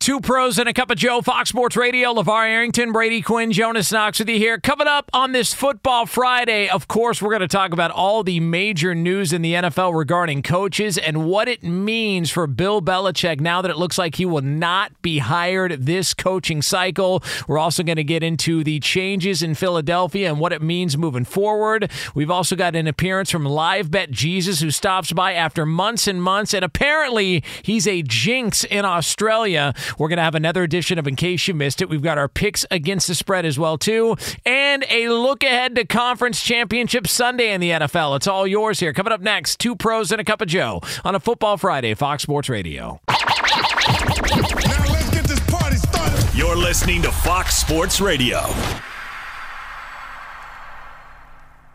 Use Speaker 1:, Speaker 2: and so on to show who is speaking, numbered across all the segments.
Speaker 1: Two pros and a cup of Joe, Fox Sports Radio. LaVar Arrington, Brady Quinn, Jonas Knox with you here. Coming up on this Football Friday, of course, we're going to talk about all the major news in the NFL regarding coaches and what it means for Bill Belichick now that it looks like he will not be hired this coaching cycle. We're also going to get into the changes in Philadelphia and what it means moving forward. We've also got an appearance from Live Bet Jesus, who stops by after months and months, and apparently he's a jinx in Australia. We're going to have another edition of In Case You Missed It. We've got our picks against the spread as well, too, and a look ahead to Conference Championship Sunday in the NFL. It's all yours here. Coming up next, two pros and a cup of Joe on a Football Friday, Fox Sports Radio.
Speaker 2: Now let's get this party started.
Speaker 3: You're listening to Fox Sports Radio.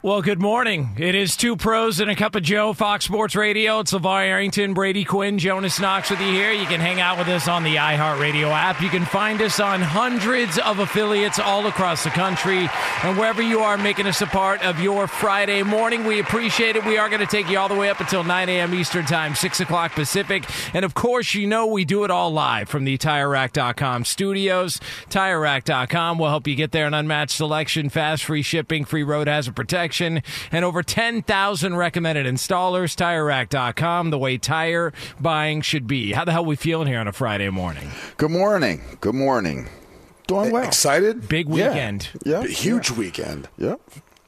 Speaker 1: Well, good morning. It is two pros and a cup of Joe, Fox Sports Radio. It's LaVar Arrington, Brady Quinn, Jonas Knox with you here. You can hang out with us on the iHeartRadio app. You can find us on hundreds of affiliates all across the country. And wherever you are making us a part of your Friday morning, we appreciate it. We are going to take you all the way up until 9 a.m. Eastern Time, 6 o'clock Pacific. And of course, you know we do it all live from the TireRack.com studios. TireRack.com will help you get there an unmatched selection, fast, free shipping, free road hazard protection and over 10,000 recommended installers. TireRack.com, the way tire buying should be. How the hell we feeling here on a Friday morning?
Speaker 4: Good morning. Good morning. Doing well.
Speaker 5: Excited?
Speaker 1: Big weekend.
Speaker 4: Yeah.
Speaker 5: B- Huge weekend.
Speaker 4: Yep.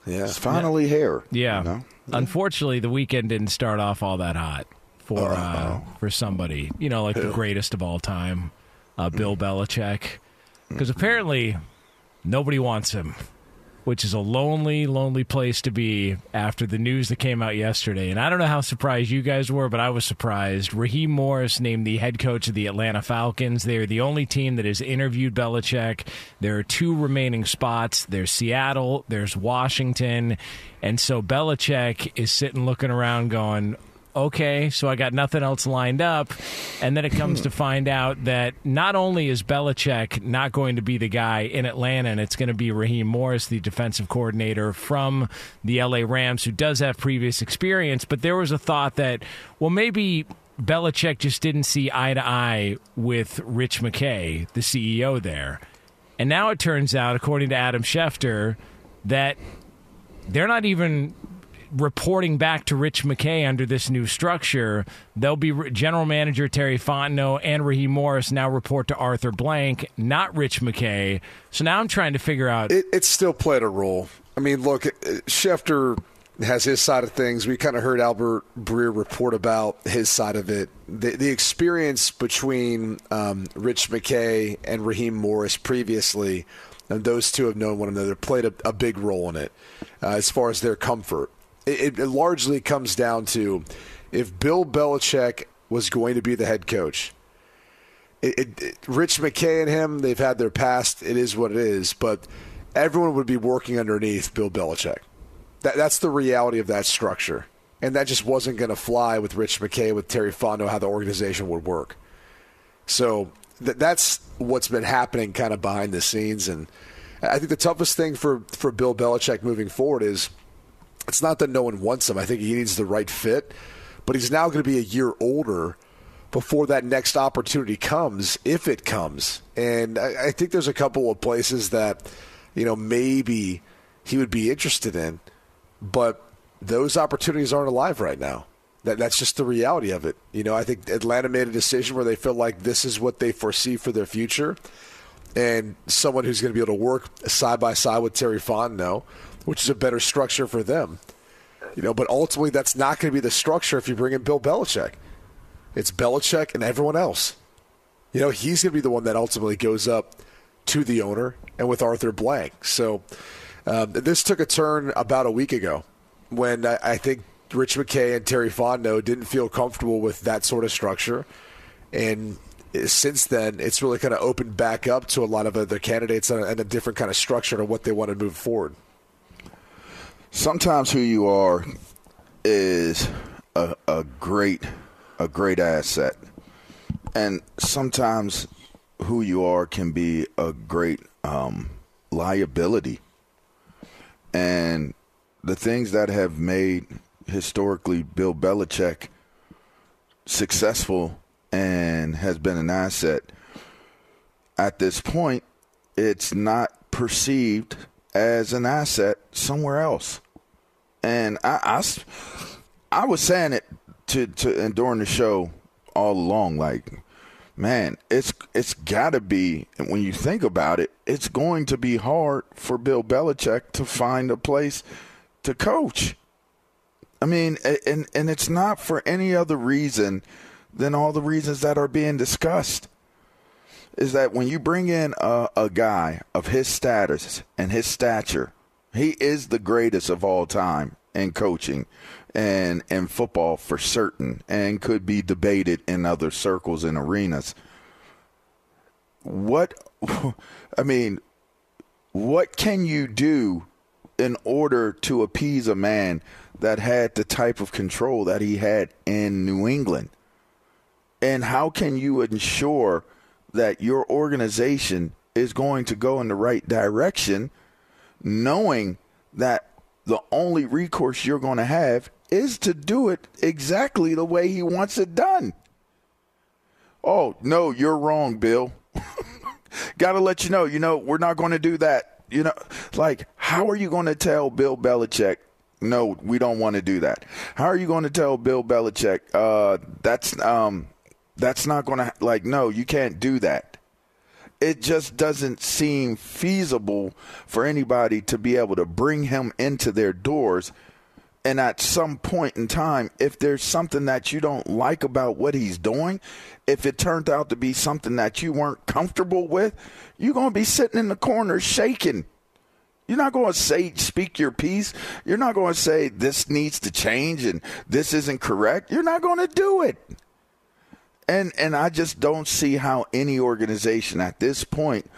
Speaker 5: Yeah.
Speaker 4: It's finally here.
Speaker 1: Yeah.
Speaker 4: You know?
Speaker 1: Unfortunately, the weekend didn't start off all that hot for uh, for somebody, you know, like the greatest of all time, uh, Bill Belichick, because apparently nobody wants him, which is a lonely, lonely place to be after the news that came out yesterday. And I don't know how surprised you guys were, but I was surprised. Raheem Morris named the head coach of the Atlanta Falcons. They are the only team that has interviewed Belichick. There are two remaining spots. There's Seattle. There's Washington. And so Belichick is sitting looking around going, okay, so I got nothing else lined up. And then it comes to find out that not only is Belichick not going to be the guy in Atlanta, and it's going to be Raheem Morris, the defensive coordinator from the LA Rams, who does have previous experience, but there was a thought that, well, maybe. Belichick just didn't see eye to eye with Rich McKay, the CEO there. And now it turns out, according to Adam Schefter, that they're not even reporting back to Rich McKay under this new structure. They'll be general manager Terry Fontenot and Raheem Morris now report to Arthur Blank, not Rich McKay. So now I'm trying to figure out.
Speaker 5: It, it still played a role. I mean, look, Schefter has his side of things. We kind of heard Albert Breer report about his side of it. The, the experience between um, Rich McKay and Raheem Morris previously, and those two have known one another, played a, a big role in it uh, as far as their comfort. It, it largely comes down to if Bill Belichick was going to be the head coach. It, it, it- Rich McKay and him, they've had their past. It is what it is. But everyone would be working underneath Bill Belichick. That, that's the reality of that structure. And that just wasn't going to fly with Rich McKay, with Terry Fontenot, how the organization would work. So th- that's what's been happening kind of behind the scenes. And I think the toughest thing for, for Bill Belichick moving forward is it's not that no one wants him. I think he needs the right fit. But he's now going to be a year older before that next opportunity comes, if it comes. And I, I think there's a couple of places that, you know, maybe he would be interested in, but those opportunities aren't alive right now. That, that's just the reality of it. You know, I think Atlanta made a decision where they feel like this is what they foresee for their future. And someone who's going to be able to work side by side with Terry Fontenot, which is a better structure for them. You know, but ultimately that's not going to be the structure if you bring in Bill Belichick. It's Belichick and everyone else. You know, he's going to be the one that ultimately goes up to the owner and with Arthur Blank. So um, this took a turn about a week ago when I, I think Rich McKay and Terry Fontenot didn't feel comfortable with that sort of structure. And since then, it's really kind of opened back up to a lot of other candidates and a, and a different kind of structure to what they want to move forward.
Speaker 4: Sometimes who you are is a, a great a great asset, and sometimes who you are can be a great um, liability. And the things that have made historically Bill Belichick successful and has been an asset at this point, it's not perceived as an asset somewhere else. And I, I, I was saying it to, to and during the show all along, like, man, it's it's got to be. When you think about it, it's going to be hard for Bill Belichick to find a place to coach. I mean, and and it's not for any other reason than all the reasons that are being discussed. Is that when you bring in a, a guy of his status and his stature, he is the greatest of all time in coaching and in football for certain, and could be debated in other circles and arenas. What, I mean, what can you do in order to appease a man that had the type of control that he had in New England? And how can you ensure that your organization is going to go in the right direction, knowing that the only recourse you're going to have is to do it exactly the way he wants it done? Oh, no, you're wrong, Bill. Got to let you know, you know, we're not going to do that. You know, like, how are you going to tell Bill Belichick no, we don't want to do that. How are you going to tell Bill Belichick uh, that's um, that's not going to like no, you can't do that. It just doesn't seem feasible for anybody to be able to bring him into their doors. And at some point in time, if there's something that you don't like about what he's doing, if it turned out to be something that you weren't comfortable with, you're going to be sitting in the corner shaking you're not going to say, speak your piece. You're not going to say this needs to change and this isn't correct. You're not going to do it. And, and I just don't see how any organization at this point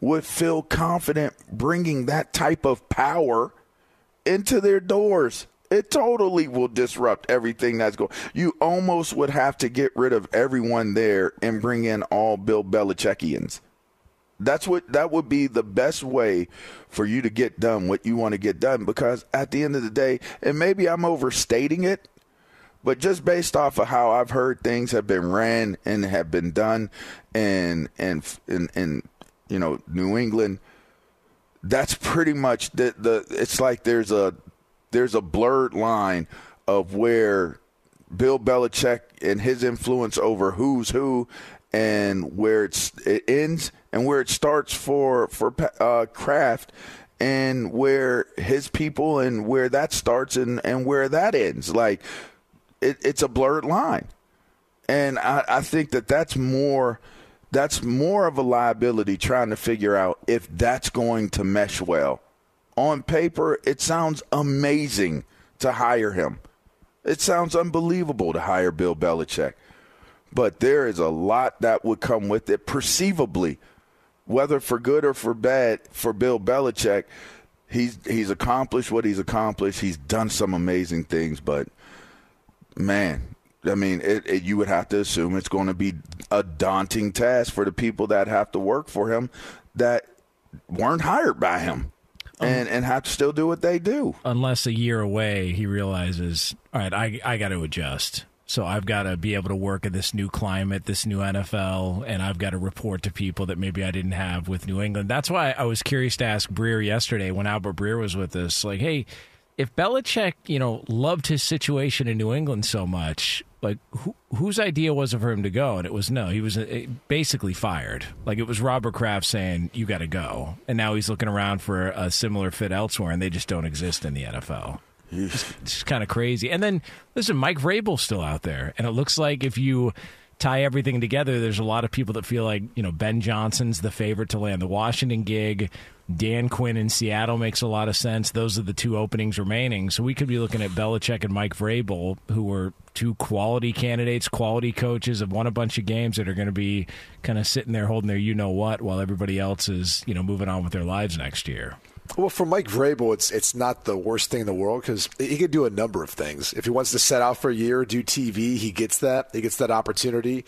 Speaker 4: would feel confident bringing that type of power into their doors. It totally will disrupt everything that's going. You almost would have to get rid of everyone there and bring in all Bill Belichickians. That's what that would be the best way for you to get done what you want to get done because at the end of the day, and maybe I'm overstating it, but just based off of how I've heard things have been ran and have been done and and in, you know New England, that's pretty much the the it's like there's a there's a blurred line of where Bill Belichick and his influence over who's who and where it's it ends and where it starts for for uh, Kraft and where his people and where that starts and and where that ends. Like it, it's a blurred line and I, I think that that's more that's more of a liability trying to figure out if that's going to mesh well on paper it sounds amazing to hire him it sounds unbelievable to hire Bill Belichick but there is a lot that would come with it, perceivably, whether for good or for bad. For Bill Belichick, he's he's accomplished what he's accomplished. He's done some amazing things, but man, I mean, it, it, you would have to assume it's going to be a daunting task for the people that have to work for him that weren't hired by him. Um, and, and have to still do what they do.
Speaker 1: Unless a year away he realizes, all right, I, I got to adjust So I've got to be able to work in this new climate, this new NFL, and I've got to report to people that maybe I didn't have with New England. That's why I was curious to ask Breer yesterday when Albert Breer was with us, like, hey, if Belichick, you know, loved his situation in New England so much, like who, whose idea was it for him to go? And it was no, he was uh, basically fired. Like it was Robert Kraft saying, "You got to go," and now he's looking around for a similar fit elsewhere, and they just don't exist in the NFL. It's just kind of crazy. And then listen, Mike Vrabel's still out there, and it looks like if you tie everything together, there's a lot of people that feel like you know Ben Johnson's the favorite to land the Washington gig. Dan Quinn in Seattle makes a lot of sense. Those are the two openings remaining. So we could be looking at Belichick and Mike Vrabel, who were two quality candidates, quality coaches, have won a bunch of games that are going to be kind of sitting there holding their you know what while everybody else is you know moving on with their lives next year.
Speaker 5: Well, for Mike Vrabel, it's it's not the worst thing in the world because he could do a number of things. If he wants to set out for a year, do TV, he gets that. He gets that opportunity.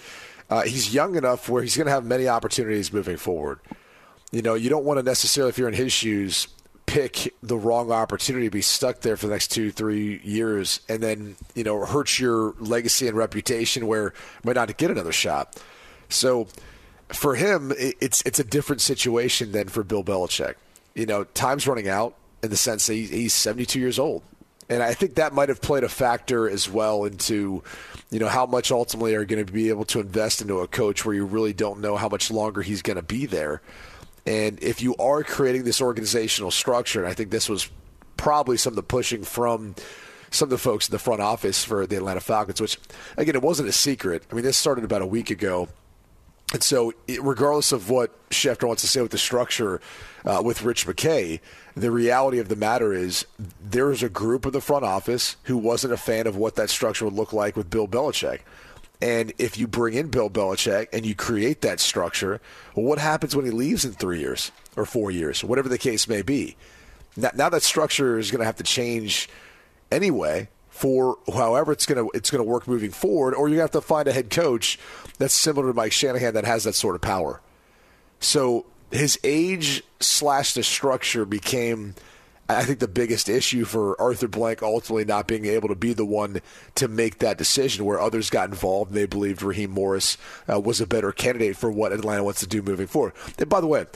Speaker 5: Uh, he's young enough where he's going to have many opportunities moving forward. You know, you don't want to necessarily, if you're in his shoes, pick the wrong opportunity to be stuck there for the next two, three years, and then you know hurt your legacy and reputation where you might not get another shot. So for him, it's it's a different situation than for Bill Belichick. You know, time's running out in the sense that he's 72 years old. And I think that might have played a factor as well into, you know, how much ultimately are going to be able to invest into a coach where you really don't know how much longer he's going to be there. And if you are creating this organizational structure, and I think this was probably some of the pushing from some of the folks in the front office for the Atlanta Falcons, which, again, it wasn't a secret. I mean, this started about a week ago. And so, it, regardless of what Schefter wants to say with the structure uh, with Rich McKay, the reality of the matter is there's a group of the front office who wasn't a fan of what that structure would look like with Bill Belichick. And if you bring in Bill Belichick and you create that structure, well, what happens when he leaves in three years or four years, whatever the case may be? Now, now that structure is going to have to change anyway for however it's going to it's to work moving forward, or you have to find a head coach that's similar to Mike Shanahan that has that sort of power. So his age slash the structure became I think the biggest issue for Arthur Blank ultimately not being able to be the one to make that decision where others got involved and they believed Raheem Morris uh, was a better candidate for what Atlanta wants to do moving forward. And by the way,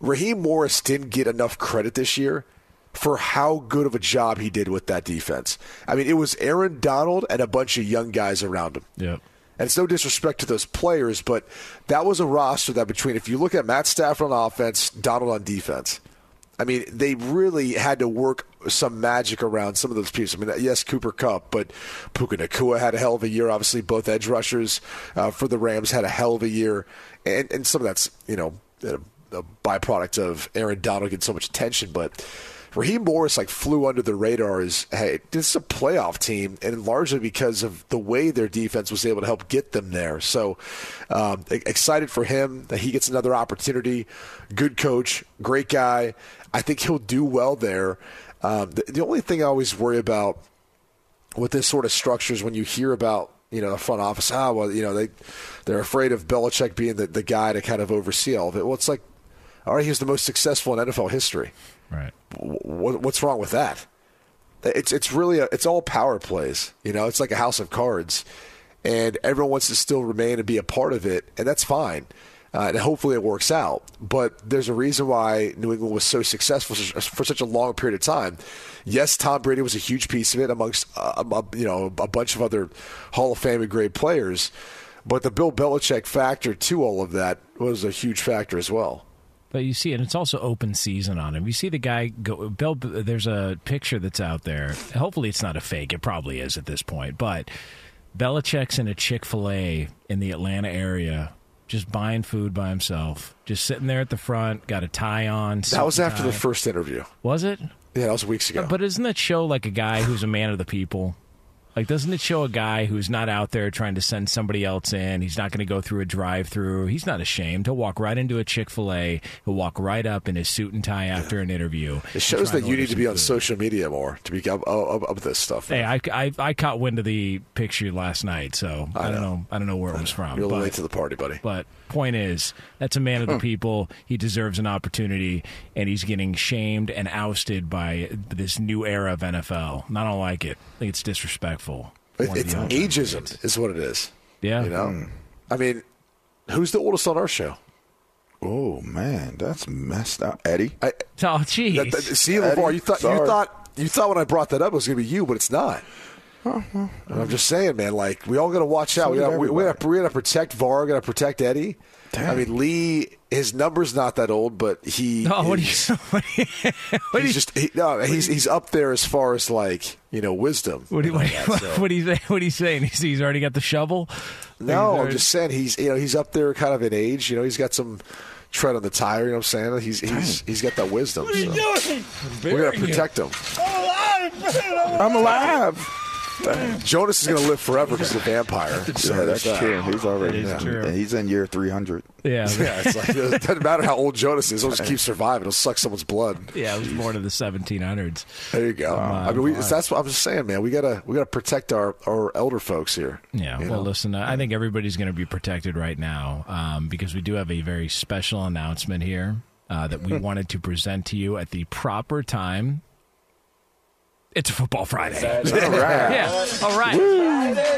Speaker 5: Raheem Morris didn't get enough credit this year for how good of a job he did with that defense. I mean, it was Aaron Donald and a bunch of young guys around him.
Speaker 1: Yeah.
Speaker 5: And it's no disrespect to those players, but that was a roster that between, if you look at Matt Stafford on offense, Donald on defense, I mean, they really had to work some magic around some of those pieces. I mean, yes, Cooper Kupp, but Puka Nacua had a hell of a year. Obviously, both edge rushers uh, for the Rams had a hell of a year, and and some of that's you know a, a byproduct of Aaron Donald getting so much attention, but. Raheem Morris like flew under the radar as hey, this is a playoff team, and largely because of the way their defense was able to help get them there. So um, excited for him that he gets another opportunity. Good coach, great guy. I think he'll do well there. Um, the, the only thing I always worry about with this sort of structure is when you hear about you know the front office. Ah, well, you know they they're afraid of Belichick being the, the guy to kind of oversee all of it. Well, it's like, all right, he's the most successful in NFL history.
Speaker 1: Right.
Speaker 5: What's wrong with that? It's it's really a, it's all power plays. You know, it's like a house of cards, and everyone wants to still remain and be a part of it, and that's fine. Uh, and hopefully it works out. But there's a reason why New England was so successful for such a long period of time. Yes, Tom Brady was a huge piece of it, amongst uh, you know a bunch of other Hall of Fame and great players. But the Bill Belichick factor to all of that was a huge factor as well.
Speaker 1: But you see, and it's also open season on him. You see the guy go. Bill, there's a picture that's out there. Hopefully, it's not a fake. It probably is at this point. But Belichick's in a Chick Fil A in the Atlanta area, just buying food by himself, just sitting there at the front, got a tie on.
Speaker 5: That was after
Speaker 1: tie.
Speaker 5: the first interview.
Speaker 1: Was it?
Speaker 5: Yeah, that was weeks ago.
Speaker 1: But isn't that show like a guy who's a man of the people? Like, doesn't it show a guy who's not out there trying to send somebody else in? He's not going to go through a drive through. He's not ashamed. He'll walk right into a Chick fil A. He'll walk right up in his suit and tie after an interview.
Speaker 5: It shows that you need to be on social media more to be up, up, up this stuff.
Speaker 1: Hey, I, I, I caught wind of the picture last night, so I, don't know I don't know where it was from.
Speaker 5: You're
Speaker 1: but-
Speaker 5: late to the party, buddy.
Speaker 1: But point is, that's a man of the people. He deserves an opportunity, and he's getting shamed and ousted by this new era of NFL. And I don't like it. I think it's disrespectful.
Speaker 5: It-
Speaker 1: one of
Speaker 5: it's
Speaker 1: the old
Speaker 5: ageism, is what it is.
Speaker 1: Yeah.
Speaker 5: You know, hmm. I mean, who's the oldest on our show?
Speaker 4: Oh man, that's messed up, Eddie.
Speaker 5: I,
Speaker 1: Oh, jeez.
Speaker 5: that, that- see,
Speaker 4: Eddie,
Speaker 5: LaVar, you thought you thought you thought when I brought that up it was going to be you, but it's not. And I'm just saying, man. Like we all got to watch out.
Speaker 4: So
Speaker 5: we got we, we
Speaker 4: everybody.
Speaker 5: got to protect Var. Got to protect Eddie. I mean, Lee. His number's not that old, but he.
Speaker 1: Oh, what do you?
Speaker 5: is-
Speaker 1: What do you? What do
Speaker 5: He's
Speaker 1: you?
Speaker 5: just he, no. He's he's up there as far as like you know wisdom.
Speaker 1: What do you? What,
Speaker 5: that, so-
Speaker 1: what do you? What are you saying? He's, he's already got the shovel. He's
Speaker 5: No, I'm just saying he's you know he's up there kind of in age. You know, he's got some tread on the tire. You know what I'm saying? He's he's he's got that wisdom. So. We're gonna protect him.
Speaker 4: I'm alive. I'm alive.
Speaker 5: Jonas is gonna live forever because he's a vampire. So
Speaker 4: Yeah, that's true. He's already
Speaker 1: It is
Speaker 4: yeah.
Speaker 1: true.
Speaker 4: And he's in year 300.
Speaker 1: Yeah.
Speaker 5: Yeah, it's like it doesn't matter how old Jonas is. He'll just keep surviving. He'll suck someone's blood.
Speaker 1: Yeah, it was born in the 1700s.
Speaker 5: There you go. I mean, we, that's what I'm just saying, man. We gotta we gotta protect our, our elder folks here.
Speaker 1: Yeah. Well,
Speaker 5: know?
Speaker 1: listen, I think everybody's going to be protected right now um, because we do have a very special announcement here uh, that we wanted to present to you at the proper time. It's a football Friday.
Speaker 4: All right.
Speaker 1: Yeah. All right.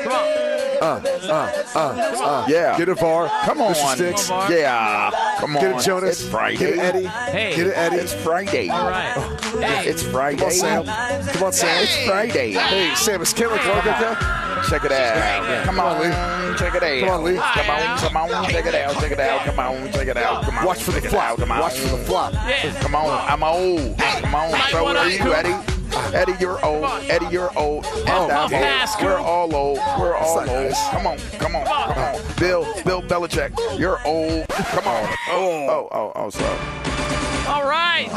Speaker 1: Come on.
Speaker 4: Uh, uh, uh, uh, yeah.
Speaker 5: Get it, Var.
Speaker 4: Come on.
Speaker 5: Mr. Sticks.
Speaker 1: Come on, Var.
Speaker 4: Yeah. Come on.
Speaker 5: Get it, Jonas.
Speaker 4: It's Friday.
Speaker 5: Get it, Eddie.
Speaker 1: Hey.
Speaker 5: Get it, Eddie.
Speaker 4: It's Friday.
Speaker 1: All right. Hey.
Speaker 4: It's Friday.
Speaker 5: Come on, Sam. Come on, Sam.
Speaker 4: It's Friday.
Speaker 5: Hey, Sam, is Caitlin Clark up there?
Speaker 4: Check it out. Come on, Lee. Check it out.
Speaker 5: Come on, Lee.
Speaker 4: Come on, come on. Check it out. Check it out. Come on, check it out. Come on.
Speaker 5: Watch for the flop.
Speaker 4: Come on.
Speaker 5: Watch for the flop.
Speaker 1: Yeah.
Speaker 4: Come on. I'm old. Come on. So
Speaker 1: wanna-
Speaker 4: are you, Eddie? Eddie, you're old. Eddie, you're old. And
Speaker 5: Oh,
Speaker 4: I'm
Speaker 1: pass,
Speaker 4: old. We're all old. We're all
Speaker 5: That's not
Speaker 4: old.
Speaker 5: nice.
Speaker 4: Come on. Come on. Come on. Bill, Bill Belichick, you're old. Come on. Oh, oh, oh, oh, sorry.
Speaker 1: All right.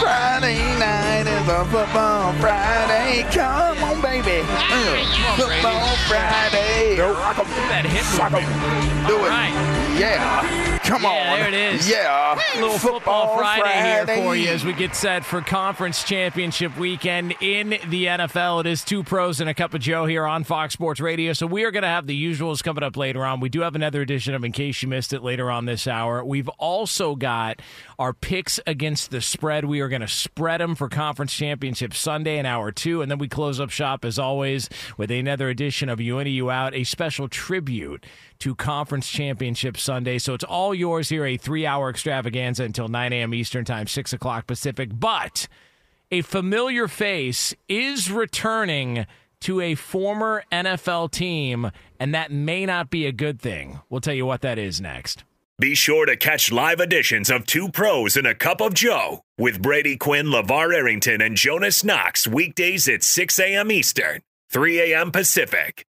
Speaker 4: Friday night is a football Friday. Come on, baby. Uh, football Friday. Rock 'em.
Speaker 1: That hip
Speaker 4: Rock 'em.
Speaker 1: movement.
Speaker 4: Do
Speaker 1: All
Speaker 4: it.
Speaker 1: right.
Speaker 4: Yeah. Come
Speaker 1: Yeah,
Speaker 4: on.
Speaker 1: there it is.
Speaker 4: Yeah.
Speaker 1: little football, Friday, here for you as we get set for conference championship weekend in the NFL. It is two pros and a cup of Joe here on Fox Sports Radio. So we are going to have the usuals coming up later on. We do have another edition of In Case You Missed It later on this hour. We've also got our picks against the spread. We are going to spread them for conference championship Sunday in hour two, and then we close up shop as always with another edition of You In or You Out, a special tribute to Conference Championship Sunday. So it's all yours here, a three hour extravaganza until 9 a.m. Eastern Time, 6 o'clock Pacific. But a familiar face is returning to a former NFL team, and that may not be a good thing. We'll tell you what that is next.
Speaker 3: Be sure to catch live editions of Two Pros and a Cup of Joe with Brady Quinn, Lavar Arrington, and Jonas Knox weekdays at 6 a.m. Eastern, 3 a.m. Pacific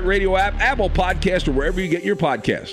Speaker 6: iHeartRadio app, Apple Podcast, or wherever you get your podcasts.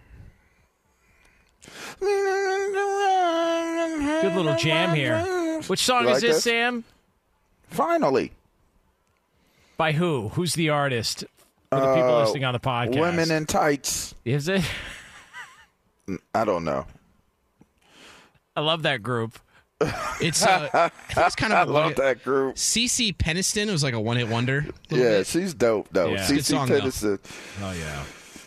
Speaker 1: Good little jam here. Which song
Speaker 4: You
Speaker 1: is this,
Speaker 4: this?
Speaker 1: Sam?
Speaker 4: Finally.
Speaker 1: By who? Who's the artist? For the people
Speaker 4: Uh,
Speaker 1: listening on the podcast.
Speaker 4: Women in tights.
Speaker 1: Is it?
Speaker 4: I don't know.
Speaker 1: I love that group.
Speaker 7: It's uh, it's kind of a
Speaker 4: love that group.
Speaker 7: CeCe Peniston was like a one hit wonder.
Speaker 4: Yeah,
Speaker 7: bit.
Speaker 4: she's dope though.
Speaker 1: Yeah.
Speaker 7: CeCe.
Speaker 4: Peniston.
Speaker 1: Oh yeah.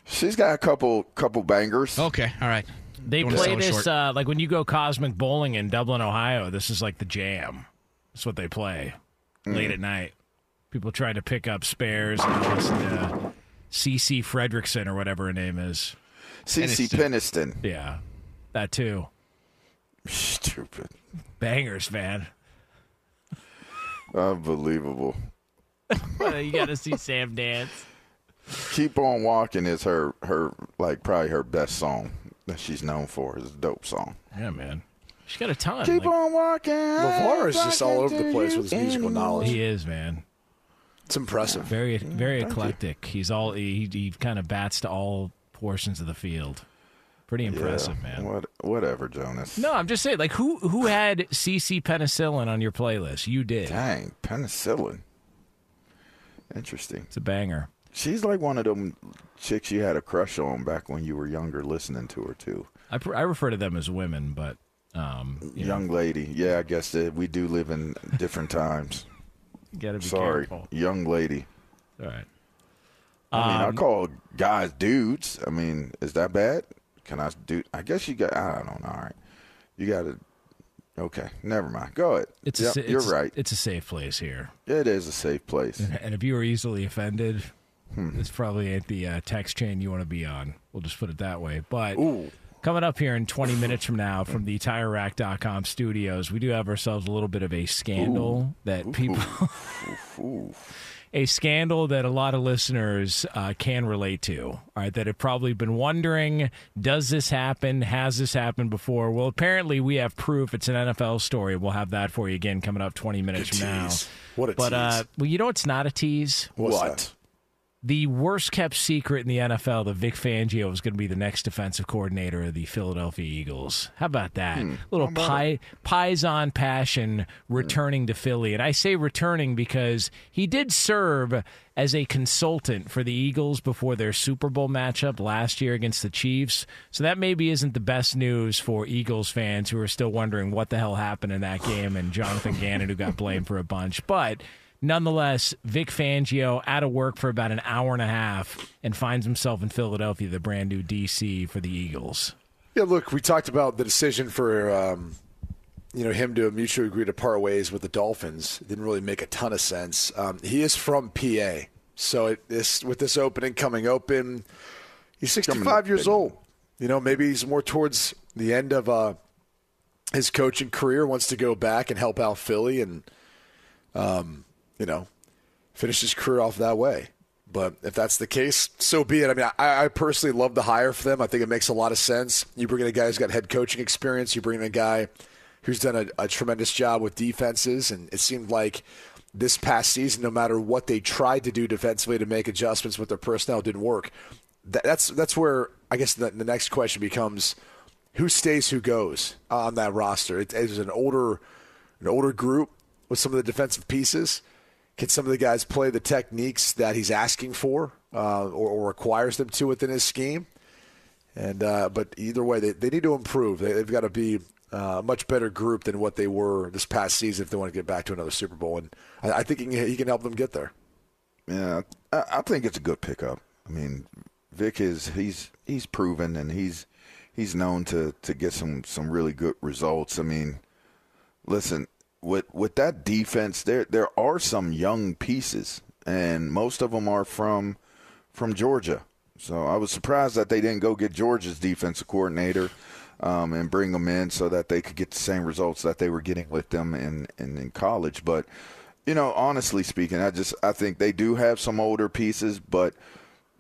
Speaker 4: She's got a couple couple bangers.
Speaker 7: Okay, all right.
Speaker 1: They
Speaker 7: Don't
Speaker 1: play this uh, like when you go cosmic bowling in Dublin, Ohio. This is like the jam. That's what they play late
Speaker 4: Mm.
Speaker 1: at night. People try to pick up spares and listen to CC Fredrickson or whatever her name is.
Speaker 4: CeCe Peniston.
Speaker 1: Yeah, that too.
Speaker 4: Stupid.
Speaker 1: Bangers, man.
Speaker 4: Unbelievable.
Speaker 1: you got to see Sam dance.
Speaker 4: Keep on walking is her her like probably her best song that she's known for. It's a dope song.
Speaker 1: Yeah, man. She's got a ton.
Speaker 4: Keep
Speaker 1: Like,
Speaker 4: on walking.
Speaker 5: LaVar is just all over the place with his musical knowledge.
Speaker 1: he is, man.
Speaker 5: It's impressive.
Speaker 1: Very, very eclectic. He's all he, he kind of bats to all portions of the field. Pretty impressive,
Speaker 4: Yeah,
Speaker 1: man.
Speaker 4: What, whatever, Jonas.
Speaker 1: No, I'm just saying, like, who who had CC penicillin on your playlist? You did.
Speaker 4: Dang, penicillin. Interesting.
Speaker 1: It's a banger.
Speaker 4: She's like one of them chicks you had a crush on back when you were younger, listening to her too.
Speaker 1: I, pr- I refer to them as women, but um, you
Speaker 4: Young lady. Yeah, I guess that we do live in different times.
Speaker 1: know, gotta be
Speaker 4: Sorry,
Speaker 1: careful.
Speaker 4: young lady.
Speaker 1: All right.
Speaker 4: I mean, I
Speaker 1: Um,
Speaker 4: call guys dudes. I mean, is that bad? Can I do? I guess you got. I don't know. All right, you got to. Okay, never mind. Go ahead.
Speaker 1: It's
Speaker 4: Yep,
Speaker 1: a,
Speaker 4: you're
Speaker 1: it's-
Speaker 4: right.
Speaker 1: It's a safe place here.
Speaker 4: It is a safe place.
Speaker 1: And if you are easily offended,
Speaker 4: Hmm.
Speaker 1: this probably ain't the uh, text chain you want to be on. We'll just put it that way. But
Speaker 4: Ooh.
Speaker 1: coming up here in 20 minutes from now from the TireRack.com studios, we do have ourselves a little bit of a scandal that people. a scandal that a lot of listeners uh, can relate to. All right, that have probably been wondering: Does this happen? Has this happened before? Well, apparently we have proof. It's an NFL story. We'll have that for you again coming up 20 minutes
Speaker 5: Good
Speaker 1: from now.
Speaker 5: What a
Speaker 1: but uh, well, you know, it's not a tease.
Speaker 5: What's
Speaker 4: what?
Speaker 5: that?
Speaker 1: The worst kept secret in the NFL that Vic Fangio was going to be the next defensive coordinator of the Philadelphia Eagles. How about that?
Speaker 4: Hmm.
Speaker 1: little pie, Pison passion returning to Philly. And I say returning because he did serve as a consultant for the Eagles before their Super Bowl matchup last year against the Chiefs. So that maybe isn't the best news for Eagles fans who are still wondering what the hell happened in that game and Jonathan Gannon who got blamed for a bunch. But nonetheless, Vic Fangio out of work for about an hour and a half and finds himself in Philadelphia, the brand new DC for the Eagles.
Speaker 5: Yeah, look, we talked about the decision for um, you know him to mutually agree to part ways with the Dolphins. It didn't really make a ton of sense. Um, he is from PA, so it, this with this opening coming open, he's 65 years old. You know, maybe he's more towards the end of uh, his coaching career. Wants to go back and help out Philly, and um, you know, finish his career off that way. But if that's the case, so be it. I mean, I, I personally love the hire for them. I think it makes a lot of sense. You bring in a guy who's got head coaching experience. You bring in a guy who's done a, a tremendous job with defenses, and it seemed like this past season, no matter what they tried to do defensively to make adjustments with their personnel, didn't work. That, that's that's where I guess the, the next question becomes: Who stays, who goes on that roster? It, it's an older an older group with some of the defensive pieces. Can some of the guys play the techniques that he's asking for uh, or, or requires them to within his scheme? And uh, but either way, they, they need to improve. They, they've got to be uh, a much better group than what they were this past season if they want to get back to another Super Bowl. And I, I think he can, he can help them get there.
Speaker 4: Yeah, I, I think it's a good pickup. I mean, Vic is he's he's proven and he's he's known to to get some some really good results. I mean, listen with with that defense, there there are some young pieces, and most of them are from from Georgia. So I was surprised that they didn't go get Georgia's defensive coordinator um, and bring them in so that they could get the same results that they were getting with them in, in, in college. But you know, honestly speaking, I just I think they do have some older pieces, but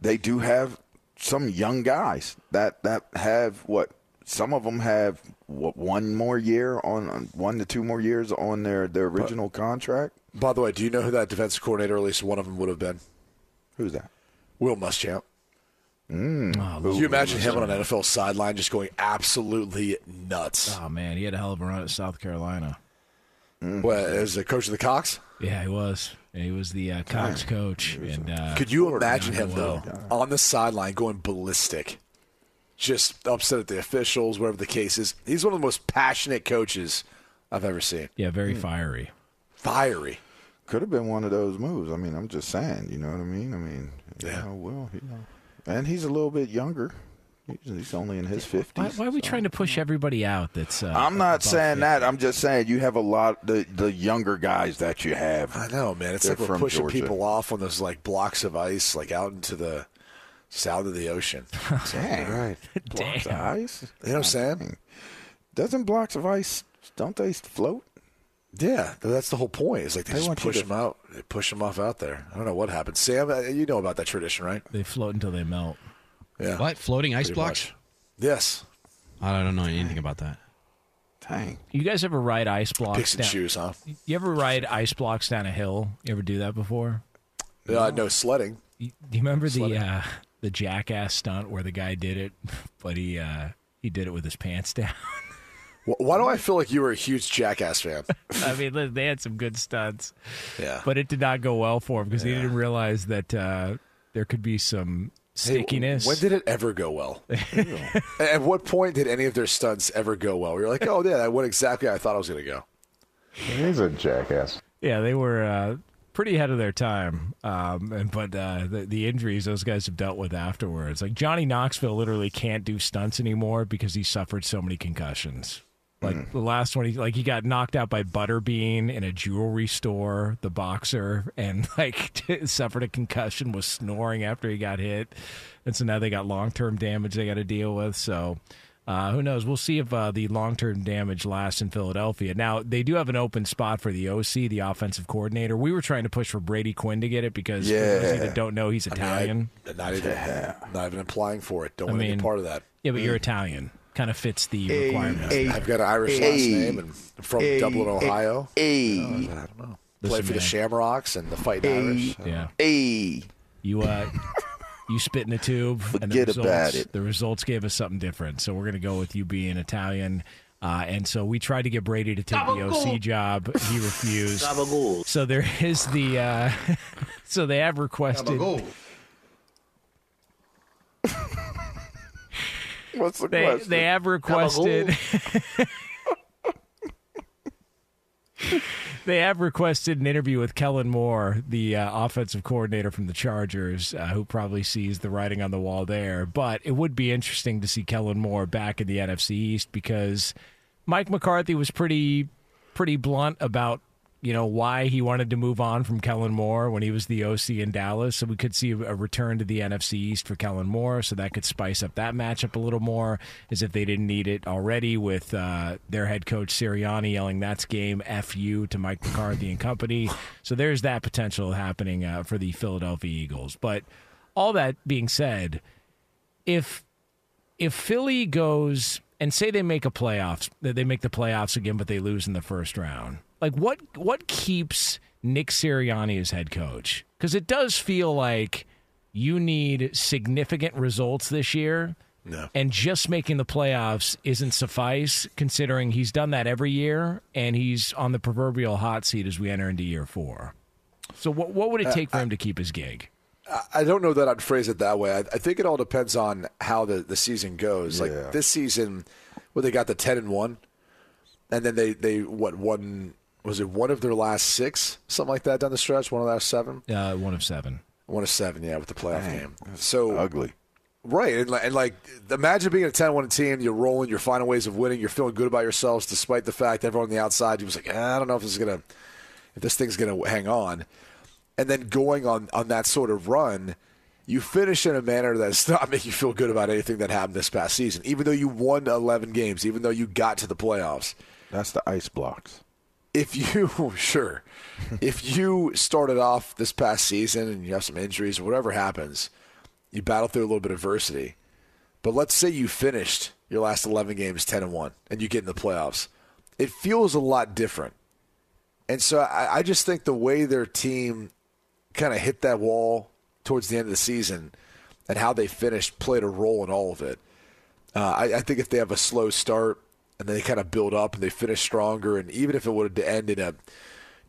Speaker 4: they do have some young guys that that have what some of them have one more year on on- one to two more years on their their original contract.
Speaker 5: By the way, do you know who that defensive coordinator, at least one of them, would have been?
Speaker 4: Who's that?
Speaker 5: Will Muschamp.
Speaker 4: Mm.
Speaker 5: Can you imagine him on an NFL sideline just going absolutely nuts?
Speaker 1: Oh man, he had a hell of a run at South Carolina.
Speaker 5: What, as the coach of the Cox?
Speaker 1: Yeah, he was. He was the uh, Cox coach. And uh,
Speaker 5: Could you imagine him though on the sideline going ballistic, just upset at the officials, whatever the case is? He's one of the most passionate coaches I've ever seen.
Speaker 1: Yeah, very fiery.
Speaker 5: Fiery.
Speaker 4: Could have been one of those moves. I mean, I'm just saying. You know what I mean? I mean,
Speaker 5: Yeah.
Speaker 4: yeah. Well, you know, and he's a little bit younger. He's, he's only in his fifties.
Speaker 1: why are we trying to push everybody out? That's uh,
Speaker 4: I'm not saying
Speaker 1: 50?
Speaker 4: that. I'm just saying you have a lot the the younger guys that you have.
Speaker 5: I know, man. It's
Speaker 4: They're
Speaker 5: like we're
Speaker 4: from
Speaker 5: pushing
Speaker 4: Georgia.
Speaker 5: people off on those like blocks of ice, like out into the just out of the ocean.
Speaker 4: Dang.
Speaker 5: right.
Speaker 4: Blocks of ice.
Speaker 5: You know what I'm saying?
Speaker 4: Doesn't blocks of ice don't they float?
Speaker 5: Yeah, that's the whole point. It's like they,
Speaker 4: They
Speaker 5: just
Speaker 4: want you
Speaker 5: push
Speaker 4: to-
Speaker 5: them out. They push them off out there. I don't know what happened. Sam, uh, you know about that tradition, right?
Speaker 1: They float until they melt.
Speaker 5: Yeah.
Speaker 7: What? Floating ice
Speaker 5: Pretty
Speaker 7: blocks?
Speaker 5: much. Yes.
Speaker 7: I don't know anything about that.
Speaker 4: Dang.
Speaker 1: You guys ever ride ice blocks?
Speaker 5: Picks and
Speaker 1: down-
Speaker 5: shoes, huh?
Speaker 1: You ever ride ice blocks down a hill? You ever do that before?
Speaker 5: Uh, no sledding.
Speaker 1: You, do you remember the uh, the jackass stunt where the guy did it, but he uh, he did it with his pants down?
Speaker 5: Why do I feel like you were a huge Jackass fan?
Speaker 1: I mean, they had some good stunts,
Speaker 5: Yeah.
Speaker 1: but it did not go well for him because he didn't realize that uh, there could be some
Speaker 5: Hey,
Speaker 1: stickiness.
Speaker 5: when did it ever go well? At what point did any of their stunts ever go well? You're like, oh yeah, that went exactly how I thought I was going to go.
Speaker 8: He's a jackass.
Speaker 1: Yeah, they were uh, pretty ahead of their time. Um, and but uh, the, the injuries those guys have dealt with afterwards, like Johnny Knoxville, literally can't do stunts anymore because he suffered so many concussions. Like the last one, he like he got knocked out by Butterbean in a jewelry store, the boxer, and like suffered a concussion, was snoring after he got hit, and so now they got long term damage they got to deal with. So. Uh, who knows? We'll see if uh, the long term damage lasts in Philadelphia. Now, they do have an open spot for the OC, the offensive coordinator. We were trying to push for Brady Quinn to get it because for those of you that don't know, he's
Speaker 5: I mean,
Speaker 1: Italian.
Speaker 5: I- not even, not even applying for it. Don't
Speaker 1: I
Speaker 5: want to
Speaker 1: mean,
Speaker 5: be part of that.
Speaker 1: Yeah, but you're Italian. Kind of fits the
Speaker 4: Hey,
Speaker 1: requirements.
Speaker 4: hey,
Speaker 5: I've got an Irish
Speaker 4: Hey.
Speaker 5: last name and I'm from
Speaker 4: Hey.
Speaker 5: Dublin, Ohio.
Speaker 4: Hey,
Speaker 5: I don't know. Play
Speaker 1: Listen,
Speaker 5: for the. Shamrocks and the Fighting
Speaker 4: Hey.
Speaker 5: Irish.
Speaker 1: Yeah.
Speaker 4: hey,
Speaker 1: You uh, you spit in a tube, and the
Speaker 4: Forget
Speaker 1: results,
Speaker 4: about it.
Speaker 1: the results gave us something different. So we're gonna go with you being Italian. Uh, and so we tried to get Brady to take the OC job. He refused. So there is the. Uh, so they have requested.
Speaker 4: What's the
Speaker 1: They
Speaker 4: question?
Speaker 1: they have requested. they have requested an interview with Kellen Moore, the uh, offensive coordinator from the Chargers, uh, who probably sees the writing on the wall there. But it would be interesting to see Kellen Moore back in the NFC East because Mike McCarthy was pretty pretty blunt about you know why he wanted to move on from Kellen Moore when he was the OC in Dallas. So we could see a return to the NFC East for Kellen Moore. So that could spice up that matchup a little more, as if they didn't need it already with uh, their head coach Sirianni yelling "That's game FU to Mike McCarthy and company. So there's that potential happening uh, for the Philadelphia Eagles. But all that being said, if if Philly goes and say they make a playoffs, they make the playoffs again, but they lose in the first round, like what what keeps Nick Sirianni as head coach? Because it does feel like you need significant results this year.
Speaker 5: No.
Speaker 1: And just making the playoffs isn't suffice, considering he's done that every year, and he's on the proverbial hot seat as we enter into year four. So, what what would it take for him to keep his gig?
Speaker 5: I- I don't know that I'd phrase it that way. I, I think it all depends on how the, the season goes.
Speaker 4: Yeah.
Speaker 5: Like this season, where they got the ten and one, and then they they what one was it one of their last six something like that down the stretch, one of the last seven,
Speaker 1: Uh, one of seven.
Speaker 5: one of seven, yeah, with the playoff game. So
Speaker 4: Ugly.
Speaker 5: Right, and, li- and like imagine being a 10-1 team, you're rolling, you're finding ways of winning, you're feeling good about yourselves, despite the fact everyone on the outside was like, "Ah, I don't know if this is gonna, if this thing's gonna hang on, and then going on on that sort of run, you finish in a manner that does not make you feel good about anything that happened this past season, even though you won 11 games, even though you got to the playoffs.
Speaker 4: That's the ice blocks.
Speaker 5: If you sure, if you started off this past season and you have some injuries or whatever happens, you battle through a little bit of adversity. But let's say you finished your last 11 games 10 and 1 and you get in the playoffs. It feels a lot different. And so I, I just think the way their team kind of hit that wall towards the end of the season and how they finished played a role in all of it. Uh, I, I think if they have a slow start and then they kind of build up and they finish stronger, and even if it would have ended in a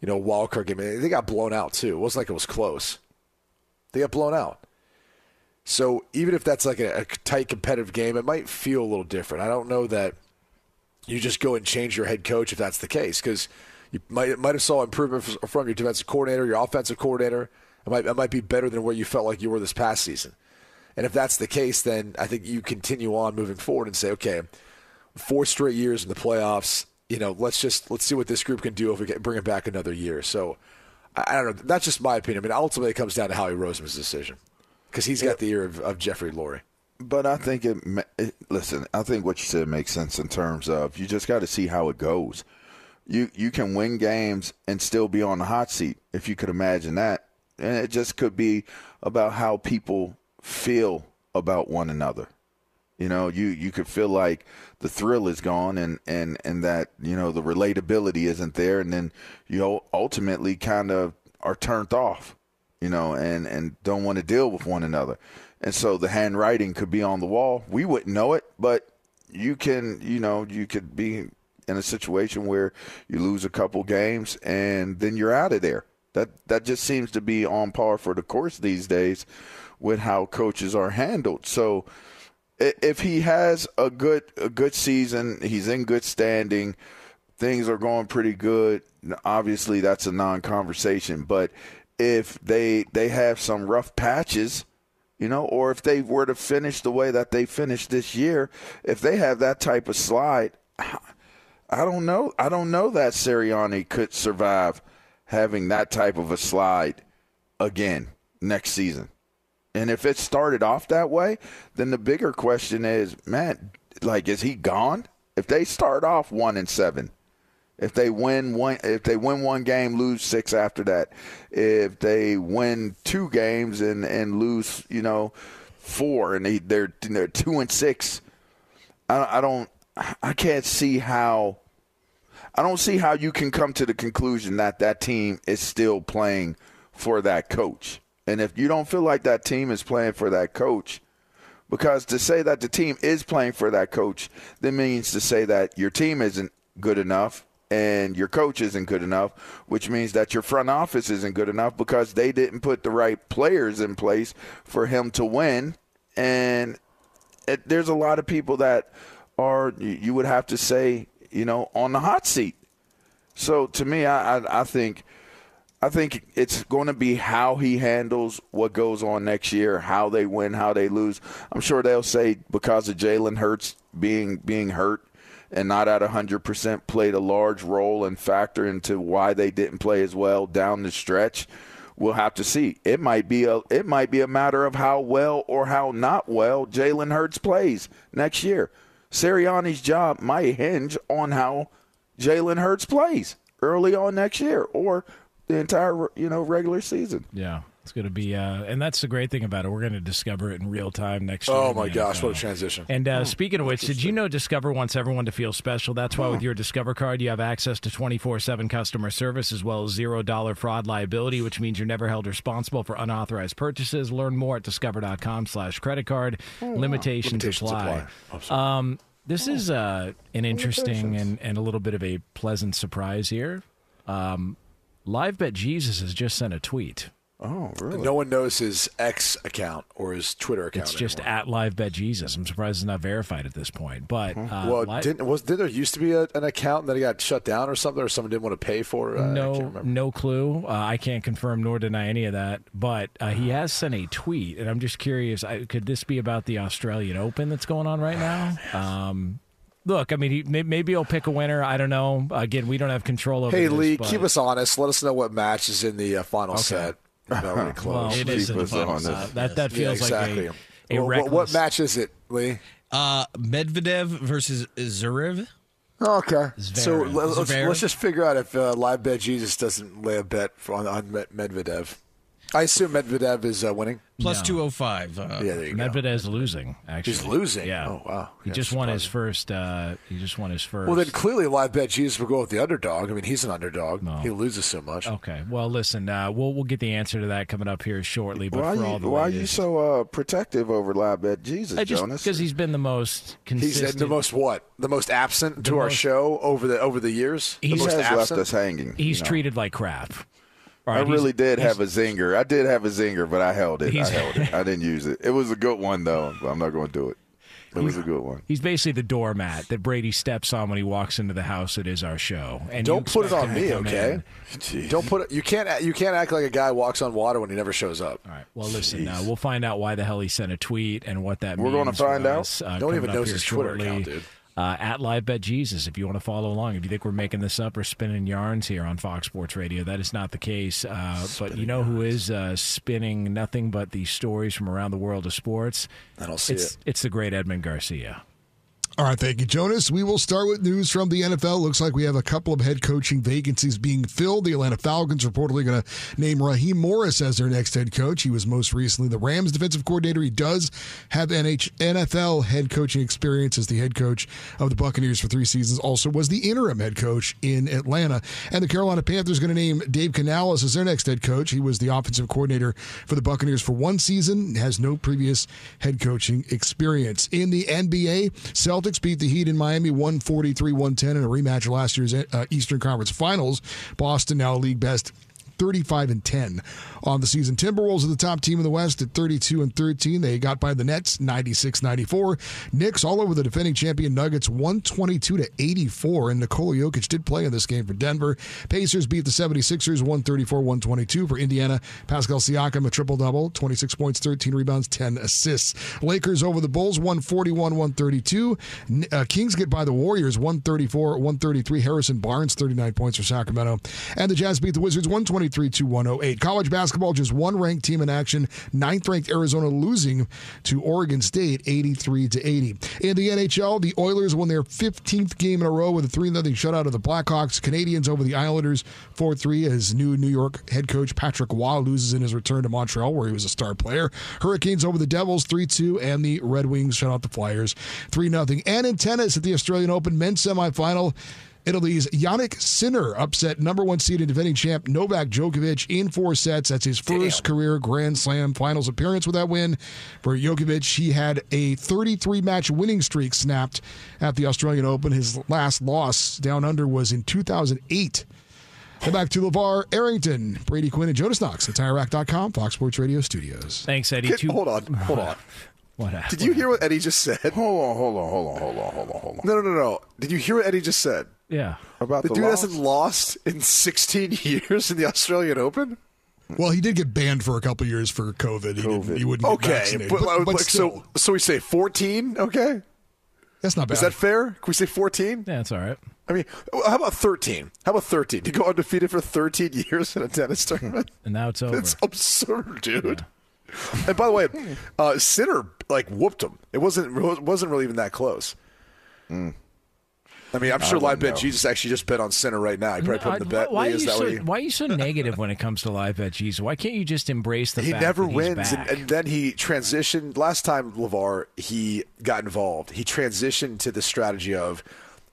Speaker 5: you know wild card game, they got blown out too. It wasn't like it was close. They got blown out. So even if that's like a, a tight competitive game, it might feel a little different. I don't know that you just go and change your head coach if that's the case because you might might have saw improvement from your defensive coordinator, your offensive coordinator. It might it might be better than where you felt like you were this past season. And if that's the case, then I think you continue on moving forward and say, okay, four straight years in the playoffs. You know, let's just let's see what this group can do if we get, bring it back another year. So I, I don't know. That's just my opinion. I mean, ultimately, it comes down to Howie Roseman's decision because he's got the ear of, of Jeffrey Lurie.
Speaker 4: But I think it, it. Listen, I think what you said makes sense in terms of you just got to see how it goes. You you can win games and still be on the hot seat if you could imagine that, and it just could be about how people feel about one another. You know, you you could feel like the thrill is gone and and and that you know the relatability isn't there, and then you ultimately kind of are turned off. You know, and and don't want to deal with one another, and so the handwriting could be on the wall. We wouldn't know it, but you can, you know, you could be in a situation where you lose a couple games and then you're out of there. That that just seems to be on par for the course these days with how coaches are handled. So if he has a good a good season, he's in good standing, things are going pretty good. Obviously, that's a non-conversation. But if they they have some rough patches, you know, or if they were to finish the way that they finished this year, if they have that type of slide, I don't know. I don't know that Sirianni could survive having that type of a slide again next season. And if it started off that way, then the bigger question is, man, like, is he gone? If they start off one and seven, if they win one, if they win one game, lose six after that, if they win two games and and lose, you know, four, and they, they're they're two and six, I, I don't, I can't see how. I don't see how you can come to the conclusion that that team is still playing for that coach. And if you don't feel like that team is playing for that coach, because to say that the team is playing for that coach, then means to say that your team isn't good enough and your coach isn't good enough, which means that your front office isn't good enough because they didn't put the right players in place for him to win. And it, there's a lot of people that are, you would have to say, you know, on the hot seat. So to me, I, I, I think. I think it's going to be how he handles what goes on next year, how they win, how they lose. I'm sure they'll say because of Jalen Hurts being being hurt and not at 100% played a large role and factor into why they didn't play as well down the stretch. We'll have to see. It might be a it might be a matter of how well or how not well Jalen Hurts plays next year. Sirianni's job might hinge on how Jalen Hurts plays early on next year or the entire you know regular season.
Speaker 1: Yeah. It's going to be, uh, and that's the great thing about it. We're going to discover it in real time next year.
Speaker 5: Oh my gosh,
Speaker 1: NFL.
Speaker 5: what a transition!
Speaker 1: And uh, speaking of which, did you know Discover wants everyone to feel special? That's why with your Discover card, you have access to 24 7 customer service as well as $0 fraud liability, which means you're never held responsible for unauthorized purchases. Learn more at discover.com slash credit card. Limitations,
Speaker 5: Limitations
Speaker 1: apply.
Speaker 5: apply.
Speaker 1: Um, this is uh, an interesting and, and a little bit of a pleasant surprise here. Um, Live Bet Jesus has just sent a tweet.
Speaker 4: Oh, really?
Speaker 5: No one knows his X account or his Twitter account.
Speaker 1: It's just
Speaker 5: anymore.
Speaker 1: at Live Bet Jesus. I'm surprised it's not verified at this point. But uh,
Speaker 5: well,
Speaker 1: Li-
Speaker 5: didn't was did there used to be a, an account that he got shut down or something, or someone didn't want to pay for? Uh, I can't
Speaker 1: no,
Speaker 5: remember.
Speaker 1: no clue. Uh, I can't confirm nor deny any of that. But uh, he has sent a tweet, and I'm just curious. I, could this be about the Australian Open that's going on right now? Um, look, I mean, he, may, maybe he'll pick a winner. I don't know. Again, we don't have control over.
Speaker 5: Hey
Speaker 1: this,
Speaker 5: Lee,
Speaker 1: but-
Speaker 5: keep us honest. Let us know what match is in the uh, final set. About really close.
Speaker 1: Well, it is in the finals. Uh, that that
Speaker 5: Yeah,
Speaker 1: feels
Speaker 5: exactly.
Speaker 1: like a, a
Speaker 5: Well, what, what match is it, Lee?
Speaker 7: Uh, Medvedev versus Zverev.
Speaker 5: Okay. So
Speaker 7: Zverev.
Speaker 5: let- let's,
Speaker 7: Zverev?
Speaker 5: let's just figure out if uh, live bet Jesus doesn't lay a bet on, on Medvedev. I assume Medvedev is uh, winning.
Speaker 7: Plus
Speaker 1: No.
Speaker 7: 205. Uh,
Speaker 5: Yeah, there you go.
Speaker 1: Losing. Actually,
Speaker 5: He's losing?
Speaker 1: Yeah.
Speaker 5: Oh, wow.
Speaker 1: He
Speaker 5: Yeah,
Speaker 1: just won his first. Uh, he just won his first.
Speaker 5: Well, then clearly live bet Jesus will go with the underdog. I mean, he's an underdog. He loses so much.
Speaker 1: Okay. Well, listen, uh, we'll we'll get the answer to that coming up here shortly. But
Speaker 4: Why
Speaker 1: for
Speaker 4: you,
Speaker 1: all the
Speaker 4: why are you so uh, protective over live bet Jesus,
Speaker 1: I just
Speaker 4: Jonas?
Speaker 1: because he's been the most consistent.
Speaker 5: He's the most what? The most absent to
Speaker 1: The
Speaker 5: our show over the over the years. The
Speaker 4: he
Speaker 5: most
Speaker 4: has left us hanging.
Speaker 1: He's
Speaker 4: you know.
Speaker 1: treated like crap. All
Speaker 4: I really did have a zinger. I did have a zinger, but I held it. I held it. I didn't use it. It was a good one though. But I'm not going to do it. It was a good one.
Speaker 1: He's basically the doormat that Brady steps on when he walks into the house. It is our show, and
Speaker 5: Don't put it on me, okay? Don't put it. You can't. You can't act like a guy walks on water when he never shows up.
Speaker 1: All right. Well, listen. Uh, we'll find out why the hell he sent a tweet and what that
Speaker 4: We're
Speaker 1: means.
Speaker 4: gonna
Speaker 1: for
Speaker 4: find out?
Speaker 1: us, Uh,
Speaker 5: Don't even know his Twitter
Speaker 1: shortly.
Speaker 5: account, dude.
Speaker 1: Uh, at Live Bet Jesus, if you want to follow along, if you think we're making this up or spinning yarns here on Fox Sports Radio, that is not the case. Uh, but you know who is uh, spinning nothing but the stories from around the world of sports?
Speaker 5: I don't see
Speaker 1: it's,
Speaker 5: it.
Speaker 1: It's the great Edmund Garcia.
Speaker 9: All right, thank you, Jonas. We will start with news from the NFL. Looks like we have a couple of head coaching vacancies being filled. The Atlanta Falcons reportedly going to name Raheem Morris as their next head coach. He was most recently the Rams defensive coordinator. He does have NH- NFL head coaching experience as the head coach of the Buccaneers for three seasons. Also was the interim head coach in Atlanta. And the Carolina Panthers going to name Dave Canales as their next head coach. He was the offensive coordinator for the Buccaneers for one season, has no previous head coaching experience. In the NBA, Celtics beat the Heat in Miami 143 110 in a rematch of last year's uh, Eastern Conference Finals. Boston now league best 35 and 10 on the season. Timberwolves are the top team in the West at 32 and 13. They got by the Nets 96 94. Knicks all over the defending champion Nuggets 122 to 84. And Nikola Jokic did play in this game for Denver. Pacers beat the 76ers 134 122 for Indiana. Pascal Siakam a triple double, 26 points, 13 rebounds, 10 assists. Lakers over the Bulls 141 132. Uh, Kings get by the Warriors 134 133. Harrison Barnes 39 points for Sacramento. And the Jazz beat the Wizards 120. 932-108. College basketball, just one ranked team in action. Ninth-ranked Arizona losing to Oregon State 83 to 80. In the NHL, the Oilers won their 15th game in a row with a 3-0 shutout of the Blackhawks. Canadiens over the Islanders 4-3 as new New York head coach Patrick Roy loses in his return to Montreal where he was a star player. Hurricanes over the Devils 3-2 and the Red Wings shut out the Flyers 3-0. And in tennis at the Australian Open men's semifinal, Italy's Jannik Sinner upset number one seed and defending champ Novak Djokovic in four sets. That's his first career Grand Slam finals appearance with that win. For Djokovic, he had a 33 match winning streak snapped at the Australian Open. His last loss down under was in 2008. Then back to LaVar Arrington, Brady Quinn, and Jonas Knox at TireRack.com, Fox Sports Radio Studios.
Speaker 1: Thanks, Eddie.
Speaker 5: Kid, hold on, hold on.
Speaker 1: What happened?
Speaker 5: Did you hear what Eddie just said?
Speaker 4: Hold on, hold on, hold on, hold on, hold on, hold on.
Speaker 5: No, no, no, no. Did you hear what Eddie just said?
Speaker 1: Yeah.
Speaker 4: About
Speaker 5: The
Speaker 4: the,
Speaker 5: dude
Speaker 4: loss?
Speaker 5: hasn't lost in 16 years in the Australian Open.
Speaker 9: Well, he did get banned for a couple years for COVID. He, didn't, he wouldn't get
Speaker 5: Okay,
Speaker 9: vaccinated.
Speaker 5: but,
Speaker 9: but,
Speaker 5: like, so so we say 14. Okay,
Speaker 9: that's not bad.
Speaker 5: is that fair? Can we say 14?
Speaker 1: Yeah, that's all right.
Speaker 5: I mean, how about 13? How about 13? To go undefeated for 13 years in a tennis tournament?
Speaker 1: And now it's over.
Speaker 5: It's absurd, dude. And by the way, uh, Sinner like whooped him. It wasn't it wasn't really even that close. I mean, I'm sure live bet
Speaker 4: know.
Speaker 5: Jesus actually just bet on Sinner right now. He probably put in the bet.
Speaker 1: Why,
Speaker 5: Lee,
Speaker 1: are you so,
Speaker 5: what
Speaker 1: why are you so negative when it comes to live bet Jesus? Why can't you just embrace the
Speaker 5: he
Speaker 1: fact
Speaker 5: never
Speaker 1: that
Speaker 5: wins, and,
Speaker 1: back?
Speaker 5: and then he transitioned. Last time LaVar he got involved, he transitioned to the strategy of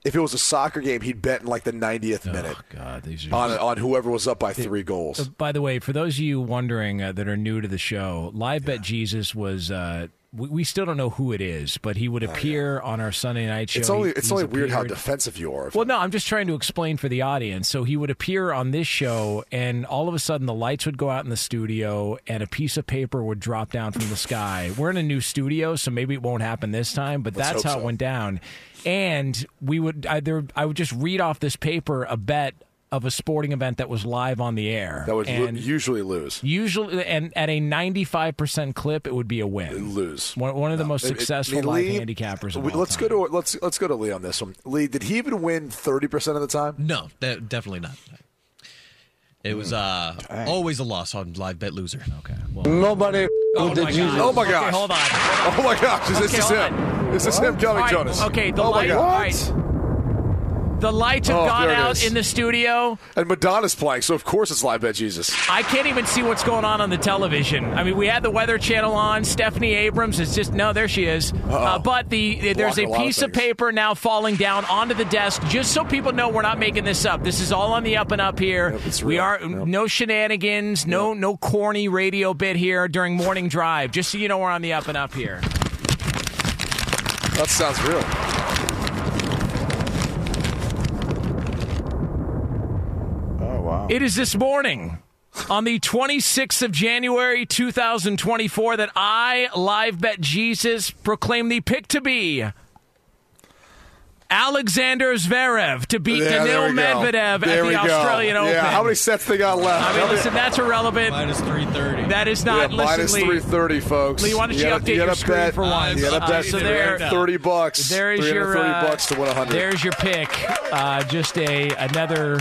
Speaker 5: if it was a soccer game, he'd bet in like the 90th minute
Speaker 1: Oh, God, these are
Speaker 5: on on whoever was up by three goals.
Speaker 1: Uh, By the way, for those of you wondering uh, that are new to the show, Live Bet Jesus was. Uh, we, we still don't know who it is, but he would oh, appear on our Sunday night show.
Speaker 5: Oh, It's only
Speaker 1: He-
Speaker 5: it's only weird how defensive you are.
Speaker 1: Well, no, I'm just trying to explain for the audience. So he would appear on this show, and all of a sudden the lights would go out in the studio, and a piece of paper would drop down from the sky. We're in a new studio, so maybe it won't happen this time, but
Speaker 5: Let's
Speaker 1: that's how
Speaker 5: so.
Speaker 1: it went down. And we would either I would just read off this paper a bet of a sporting event that was live on the air.
Speaker 5: that would lo-
Speaker 1: and
Speaker 5: usually lose.
Speaker 1: Usually, and at a 95% clip, it would be a win.
Speaker 5: Lose.
Speaker 1: One, one of the most
Speaker 5: It- it-
Speaker 1: successful live
Speaker 5: Lee-
Speaker 1: handicappers of
Speaker 5: we- let's
Speaker 1: time.
Speaker 5: go to let's let's go to Lee on this one. Lee, did he even win thirty percent of the time?
Speaker 7: No, de- definitely not. It was uh, always a loss on live bet loser.
Speaker 1: Okay.
Speaker 10: Well, Nobody
Speaker 1: Oh
Speaker 10: with
Speaker 1: my
Speaker 10: Jesus.
Speaker 1: God.
Speaker 5: Oh my
Speaker 1: Okay,
Speaker 5: gosh.
Speaker 1: hold on.
Speaker 5: Oh my gosh, is this
Speaker 1: Okay,
Speaker 5: is
Speaker 1: hold
Speaker 5: him?
Speaker 1: on.
Speaker 5: This is him coming,
Speaker 1: All right,
Speaker 5: Jonas.
Speaker 1: Okay, the
Speaker 5: oh my
Speaker 1: light.
Speaker 5: God.
Speaker 1: The lights have
Speaker 5: Oh,
Speaker 1: gone out in the studio.
Speaker 5: And Madonna's playing, so of course it's live bet Jesus.
Speaker 1: I can't even see what's going on on the television. I mean, we had the Weather Channel on. Stephanie Abrams is just no, there she is. Uh, but the there's a
Speaker 5: a lot of
Speaker 1: piece of paper now falling down onto the desk, just so people know we're not making this up. This is all on the up and up here.
Speaker 5: Yep,
Speaker 1: we are
Speaker 5: Yep.
Speaker 1: no shenanigans, no no corny radio bit here during morning drive. Just so you know, we're on the up and up here.
Speaker 5: That sounds real.
Speaker 4: Oh wow.
Speaker 1: It is this morning on the 26th of January 2024 that I, Live Bet Jesus, proclaim the pick to be Alexander Zverev to beat
Speaker 5: Yeah, there Daniil.
Speaker 1: Medvedev
Speaker 5: There
Speaker 1: at
Speaker 5: we
Speaker 1: the
Speaker 5: go.
Speaker 1: Australian Open.
Speaker 5: Yeah, how many sets they got left?
Speaker 1: I
Speaker 5: How
Speaker 1: mean,
Speaker 5: many-
Speaker 1: listen, that's irrelevant.
Speaker 7: Minus 330.
Speaker 1: That is
Speaker 5: yeah,
Speaker 1: not. listen,
Speaker 5: minus
Speaker 1: Lee,
Speaker 5: three thirty, folks.
Speaker 1: Lee, why don't you
Speaker 5: gotta-
Speaker 1: update
Speaker 5: gotta
Speaker 1: your screen
Speaker 5: bet,
Speaker 1: for once?
Speaker 5: You gotta
Speaker 1: Uh, so there-
Speaker 5: thirty bucks.
Speaker 1: There is your
Speaker 5: 330
Speaker 1: uh,
Speaker 5: bucks to win hundred.
Speaker 1: There's your pick. Uh, just a another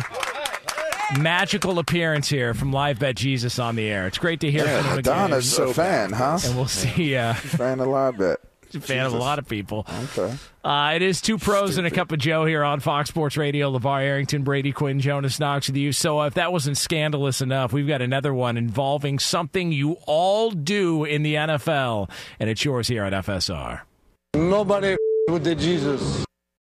Speaker 1: magical appearance here from Live Bet Jesus on the air. It's great to hear
Speaker 4: Yeah,
Speaker 1: from him again.
Speaker 4: So a fan, huh?
Speaker 1: And we'll see. Uh,
Speaker 4: Fan of live bet.
Speaker 1: a fan of a lot of people.
Speaker 4: Okay.
Speaker 1: Uh, it is two pros and a cup of Joe here on Fox Sports Radio. LaVar Arrington, Brady Quinn, Jonas Knox with you. So if that wasn't scandalous enough, we've got another one involving something you all do in the NFL, and it's yours here at FSR.
Speaker 10: Nobody with the Jesus.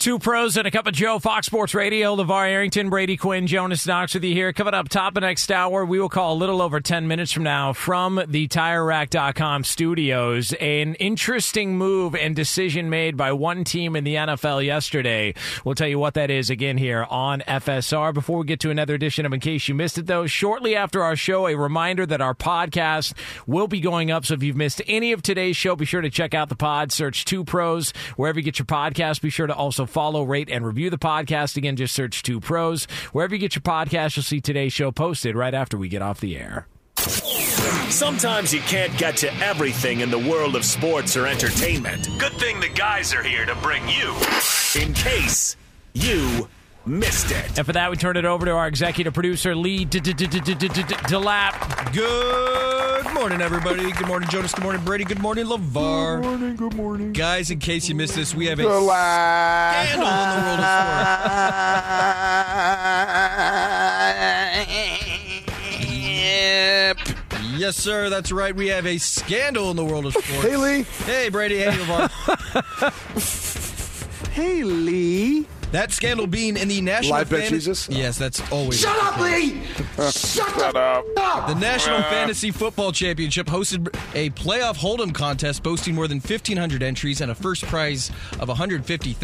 Speaker 1: Two pros and a cup of Joe, Fox Sports Radio, LaVar Arrington, Brady Quinn, Jonas Knox with you here. Coming up top of next hour, we will call a little over 10 minutes from now from the TireRack.com studios. An interesting move and decision made by one team in the NFL yesterday. We'll tell you what that is again here on FSR. Before we get to another edition of In Case You Missed It, though, shortly after our show, a reminder that our podcast will be going up. So if you've missed any of today's show, be sure to check out the pod. Search Two Pros wherever you get your podcast. Be sure to also follow, rate, and review the podcast. Again, just search Two Pros. Wherever you get your podcast, you'll see today's show posted right after we get off the air.
Speaker 3: Sometimes you can't get to everything in the world of sports or entertainment. Good thing the guys are here to bring you in case you missed it.
Speaker 1: And for that, we turn it over to our executive producer, Lee Delap.
Speaker 7: Good morning, everybody. Good morning, Jonas. Good morning, Brady. Good morning, LaVar.
Speaker 4: Good morning, good morning.
Speaker 7: Guys, in case you missed this, we have a
Speaker 4: The last-
Speaker 7: scandal in the world of sport. Yes, sir. That's right. We have a scandal in the world of sports.
Speaker 4: Hey, Lee.
Speaker 7: Hey, Brady. Hey, LaVar.
Speaker 4: Hey, Lee.
Speaker 7: That scandal being in the national.
Speaker 5: Live bet
Speaker 7: Fan-
Speaker 5: Jesus?
Speaker 7: Yes, that's always.
Speaker 2: Shut up, Lee! Shut
Speaker 4: up.
Speaker 7: The National Fantasy Football Championship hosted a playoff hold'em contest boasting more than 1,500 entries and a first prize of $150,000,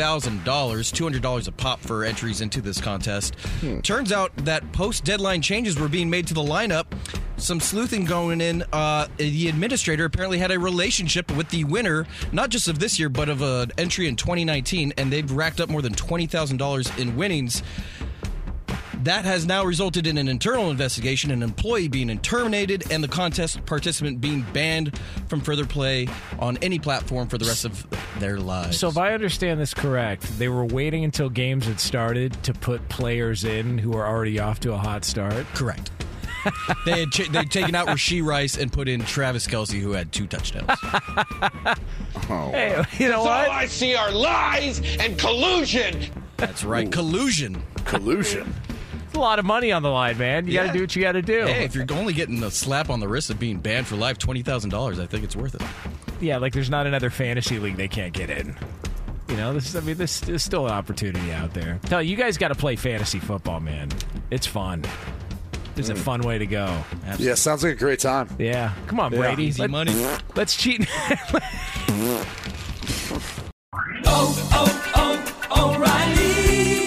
Speaker 7: $200 a pop for entries into this contest. Turns out that post deadline changes were being made to the lineup. Some sleuthing going in. Uh, the administrator apparently had a relationship with the winner, not just of this year, but of an entry in 2019, and they've racked up more than $20,000 in winnings. That has now resulted in an internal investigation, an employee being terminated, and the contest participant being banned from further play on any platform for the rest of their lives.
Speaker 1: So, if I understand this correct, they were waiting until games had started to put players in who are already off to a hot start.
Speaker 7: Correct. they had ch- they'd taken out Rashee Rice and put in Travis Kelce, who had two touchdowns.
Speaker 4: Oh,
Speaker 1: Hey, you know
Speaker 2: So
Speaker 1: what?
Speaker 2: I see are lies and collusion.
Speaker 7: That's right, collusion.
Speaker 4: collusion.
Speaker 1: It's a lot of money on the line, man. You got to do what you got to do.
Speaker 7: Hey, if you're only getting a slap on the wrist of being banned for life, twenty thousand dollars, I think it's worth it.
Speaker 1: Yeah, like there's not another fantasy league they can't get in. You know, this is, I mean, this is still an opportunity out there. Tell you, you guys got to play fantasy football, man. It's fun. It's is a mm. fun way to go.
Speaker 5: Yeah, sounds like a great time.
Speaker 1: Yeah. Come on,
Speaker 5: Yeah.
Speaker 1: Brady.
Speaker 5: Easy
Speaker 1: Let-
Speaker 7: money.
Speaker 1: Let's cheat.
Speaker 11: O'Reilly.
Speaker 12: Oh, oh,